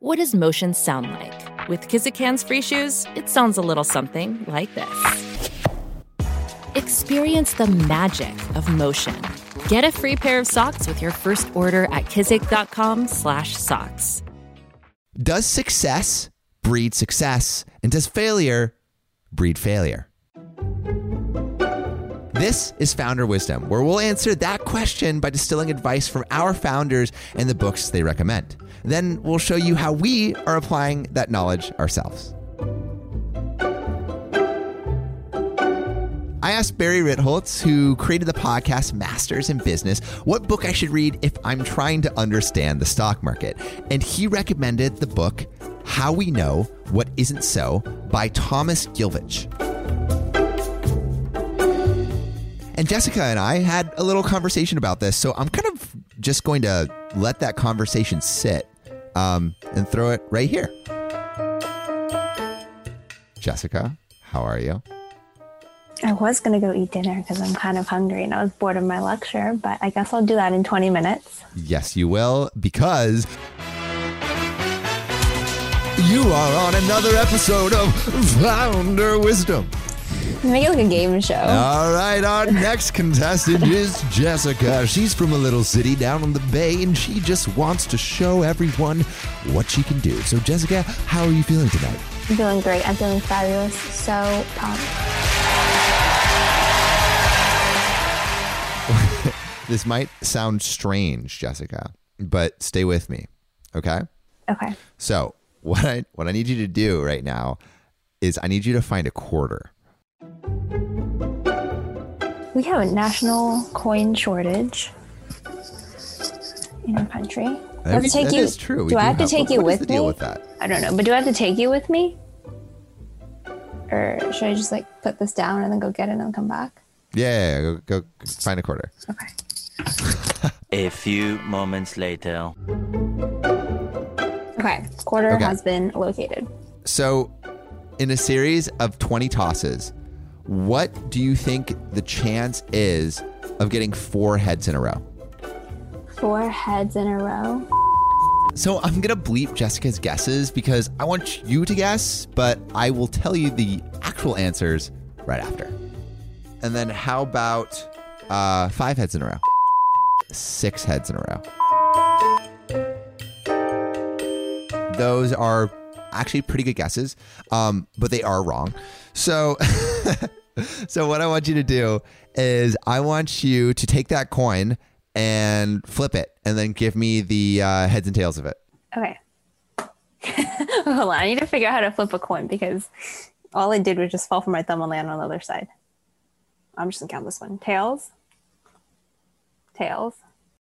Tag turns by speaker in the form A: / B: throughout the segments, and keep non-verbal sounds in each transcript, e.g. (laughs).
A: What does motion sound like? With Kizik hands free shoes, it sounds a little something like this. Experience the magic of motion. Get a free pair of socks with your first order at kizik.com/socks.
B: Does success breed success? And does failure breed failure? This is Founder Wisdom, where we'll answer that question by distilling advice from our founders and the books they recommend. Then we'll show you how we are applying that knowledge ourselves. I asked Barry Ritholtz, who created the podcast Masters in Business, what book I should read if I'm trying to understand the stock market. And he recommended the book How We Know What Isn't So by Thomas Gilovich. And Jessica and I had a little conversation about this, so I'm kind of just going to let that conversation sit um, and throw it right here. Jessica, how are you?
C: I was going to go eat dinner because I'm kind of hungry and I was bored of my lecture, but I guess I'll do that in 20 minutes.
B: Yes, you will, because you are on another episode of Founder Wisdom.
C: Make it like a game show.
B: All right, our next contestant is Jessica. She's from a little city down on the bay, and she just wants to show everyone what she can do. So, Jessica, how are you feeling tonight?
C: I'm feeling great. I'm feeling fabulous. So pumped. (laughs)
B: this might sound strange, Jessica, but stay with me, okay?
C: Okay.
B: So, what I what I need you to do right now is I need you to find a quarter.
C: We have a national coin shortage in our country. Do I have to take
B: That
C: you?
B: is true. We
C: Do I have to
B: have-
C: take
B: what-
C: you
B: what is
C: with
B: the deal
C: me?
B: with that?
C: I don't know, but do I have to take you with me? Or should I just like put this down and then go get it and then come back?
B: Yeah, yeah, yeah, go, go find a quarter.
C: Okay. (laughs)
D: A few moments later.
C: Okay. Quarter
B: Okay.
C: has been located.
B: So, in a series of 20 tosses, what do you think the chance is of getting four heads in a row?
C: Four heads in a row.
B: So, I'm going to bleep Jessica's guesses because I want you to guess, but I will tell you the actual answers right after. And then, how about uh, five heads in a row? Six heads in a row. Those are actually pretty good guesses, um, but they are wrong. So, (laughs) so what I want you to do is I want you to take that coin and flip it, and then give me the uh, heads and tails of it.
C: Okay. (laughs) Hold on. I need to figure out how to flip a coin because all I did was just fall from my thumb and land on the other side. I'm just gonna count this one. Tails. Tails.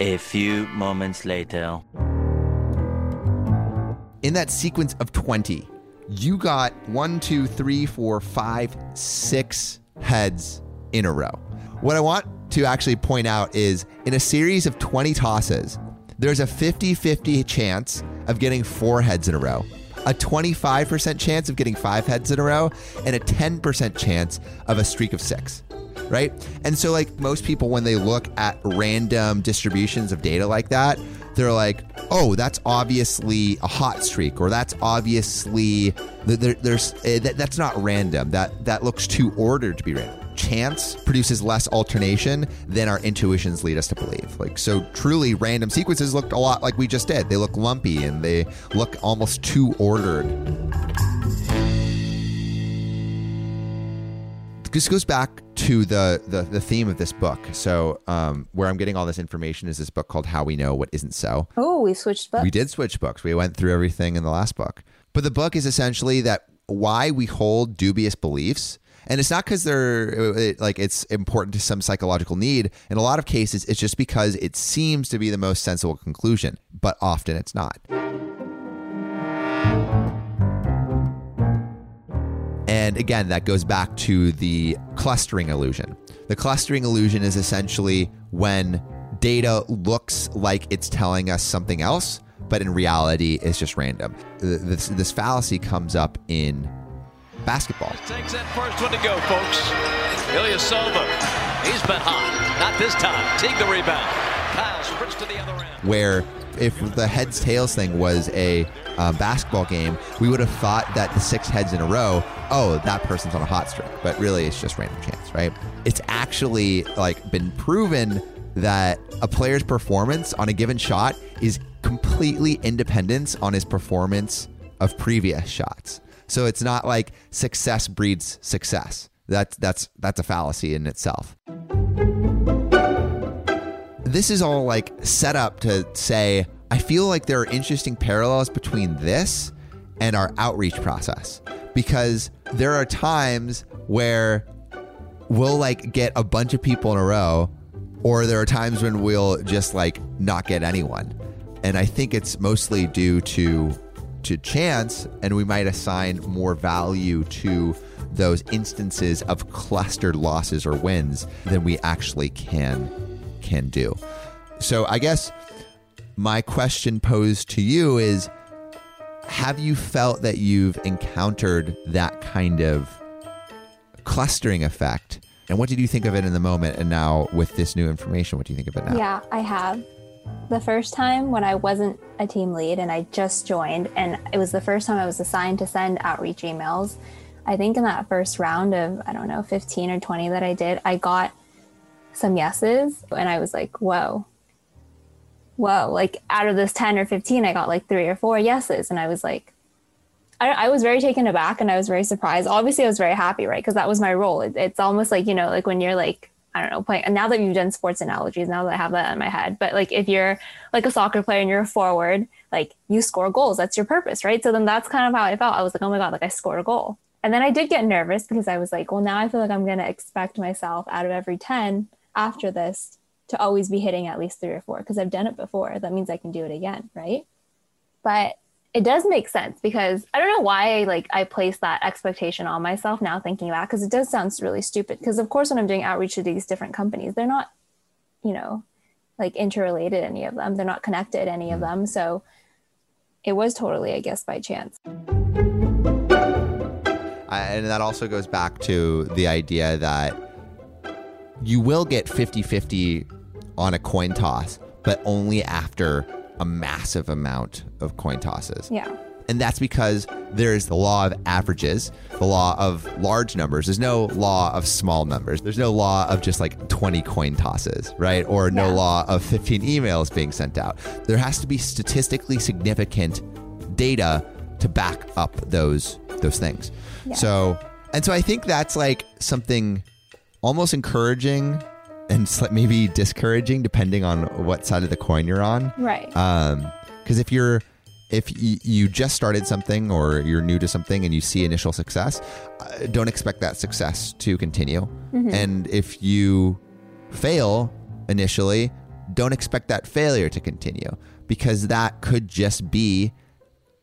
D: A few moments later.
B: In that sequence of 20, you got one, two, three, four, five, six heads in a row. What I want to actually point out is in a series of 20 tosses, there's a 50 50 chance of getting four heads in a row, a 25% chance of getting five heads in a row, and a 10% chance of a streak of six. Right. And so, like most people, when they look at random distributions of data like that, they're like, oh, that's obviously a hot streak, or that's obviously there, there's eh, that, that's not random. That that looks too ordered to be random. Chance produces less alternation than our intuitions lead us to believe. Like so, truly, random sequences look a lot like we just did. They look lumpy and they look almost too ordered. This goes back to the, the the theme of this book. So, um, where I'm getting all this information is this book called "How We Know What Isn't So."
C: Oh, we switched books.
B: We did switch books. We went through everything in the last book, but the book is essentially that why we hold dubious beliefs. And it's not because they're it, like it's important to some psychological need. In a lot of cases, it's just because it seems to be the most sensible conclusion, but often it's not. And again, that goes back to the clustering illusion. The clustering illusion is essentially when data looks like it's telling us something else, but in reality, it's just random. This, this fallacy comes up in basketball.
E: Takes that first one to go, folks. Ilyasova. He's been hot. Not this time. Teague the rebound. Kyle sprints to the other end.
B: where if the heads tails thing was a um, basketball game, we would have thought that the six heads in a row, oh, that person's on a hot streak. But really, it's just random chance, right? It's actually like been proven that a player's performance on a given shot is completely independent on his performance of previous shots. So it's not like success breeds success. That's that's that's a fallacy in itself. This is all like set up to say I feel like there are interesting parallels between this and our outreach process because there are times where we'll like get a bunch of people in a row or there are times when we'll just like not get anyone. And I think it's mostly due to to chance and we might assign more value to those instances of clustered losses or wins than we actually can can do. So I guess my question posed to you is have you felt that you've encountered that kind of clustering effect? And what did you think of it in the moment? And now with this new information, what do you think of it now?
C: Yeah, I have. The first time when I wasn't a team lead and I just joined, and it was the first time I was assigned to send outreach emails. I think in that first round of, I don't know, 15 or 20 that I did, I got some yeses. And I was like, whoa, whoa. Like out of this 10 or 15, I got like three or four yeses. And I was like, I, I was very taken aback and I was very surprised. Obviously, I was very happy, right? Because that was my role. It, it's almost like, you know, like when you're like, I don't know, playing. And now that you've done sports analogies, now that I have that in my head, but like if you're like a soccer player and you're a forward, like you score goals, that's your purpose, right? So then that's kind of how I felt. I was like, oh my God, like I scored a goal. And then I did get nervous because I was like, well, now I feel like I'm going to expect myself out of every 10 after this to always be hitting at least three or four because I've done it before. That means I can do it again, right? But it does make sense because I don't know why like I place that expectation on myself now thinking about because it does sound really stupid because of course when I'm doing outreach to these different companies they're not you know like interrelated any of them they're not connected any of mm. them so it was totally I guess by chance.
B: I, and that also goes back to the idea that you will get 50 50 on a coin toss, but only after a massive amount of coin tosses.
C: Yeah.
B: And that's because there's the law of averages, the law of large numbers. There's no law of small numbers. There's no law of just like 20 coin tosses, right? Or no
C: Yeah.
B: law of 15 emails being sent out. There has to be statistically significant data to back up those those things.
C: Yeah.
B: So, and so I think that's like something almost encouraging and maybe discouraging depending on what side of the coin you're on.
C: Right.
B: Um, because if you're if you just started something or you're new to something and you see initial success, uh, don't expect that success to continue. And if you fail initially, don't expect that failure to continue because that could just be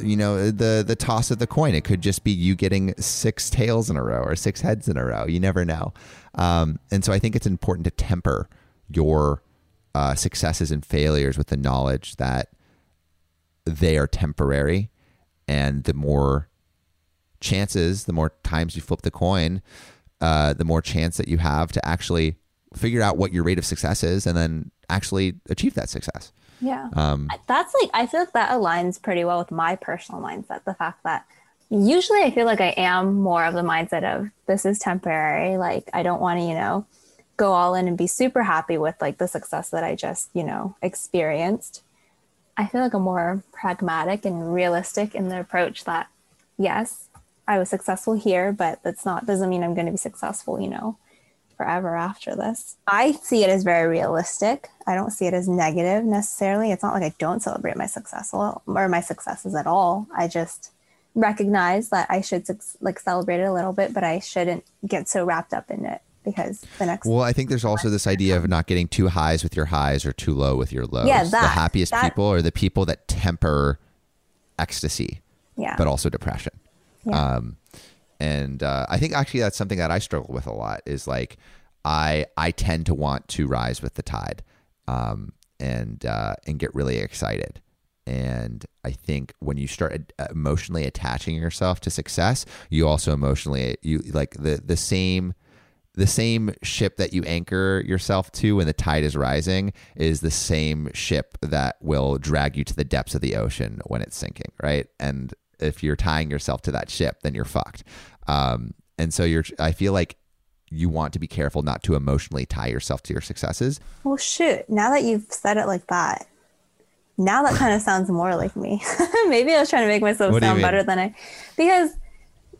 B: you know the the toss of the coin. It could just be you getting six tails in a row or six heads in a row. You never know. Um, and so i think it's important to temper your uh, successes and failures with the knowledge that they are temporary. And the more chances the more times you flip the coin uh, the more chance that you have to actually figure out what your rate of success is and then actually achieve that success
C: Yeah.
B: um,
C: That's like, I feel like that aligns pretty well with my personal mindset. The fact that usually I feel like I am more of the mindset of this is temporary. Like, I don't want to, you know, go all in and be super happy with like the success that I just, you know, experienced. I feel like I'm more pragmatic and realistic in the approach that, yes, I was successful here, but that's not, doesn't mean I'm going to be successful, you know, forever after this. I see it as very realistic. I don't see it as negative necessarily. It's not like I don't celebrate my success or my successes at all. I just recognize that I should like celebrate it a little bit, but I shouldn't get so wrapped up in it because the next
B: Well, I think there's also this idea of not getting too highs with your highs or too low with your lows.
C: Yeah,
B: the happiest
C: that-
B: people are the people that temper ecstasy,
C: yeah,
B: but also depression.
C: Yeah.
B: Um, and uh, I think actually that's something that I struggle with a lot. Is like I I tend to want to rise with the tide, um, and uh, and get really excited. And I think when you start uh, emotionally attaching yourself to success, you also emotionally you like the the same the same ship that you anchor yourself to when the tide is rising is the same ship that will drag you to the depths of the ocean when it's sinking, right? And if you're tying yourself to that ship, then you're fucked. Um, and so you're, I feel like you want to be careful not to emotionally tie yourself to your successes.
C: Well, shoot. Now that you've said it like that, now that kind of sounds more like me. (laughs) Maybe I was trying to make myself
B: What
C: sound better than I, because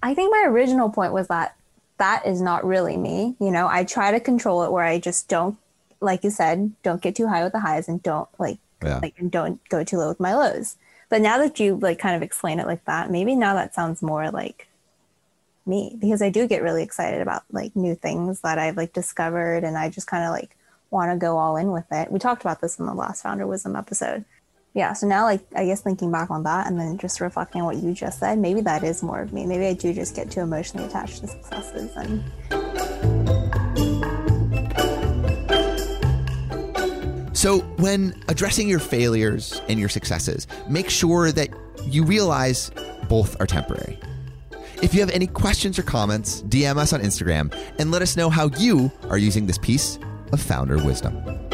C: I think my original point was that that is not really me. You know, I try to control it where I just don't, like you said, don't get too high with the highs and don't like,
B: Yeah.
C: like, and don't go too low with my lows. But now that you like kind of explain it like that, maybe now that sounds more like me because I do get really excited about like new things that I've like discovered and I just kind of like want to go all in with it. We talked about this in the last founder wisdom episode. Yeah, so now like I guess thinking back on that and then just reflecting on what you just said, maybe that is more of me. Maybe I do just get too emotionally attached to successes and
B: So, when addressing your failures and your successes, make sure that you realize both are temporary. If you have any questions or comments, DM us on Instagram and let us know how you are using this piece of founder wisdom.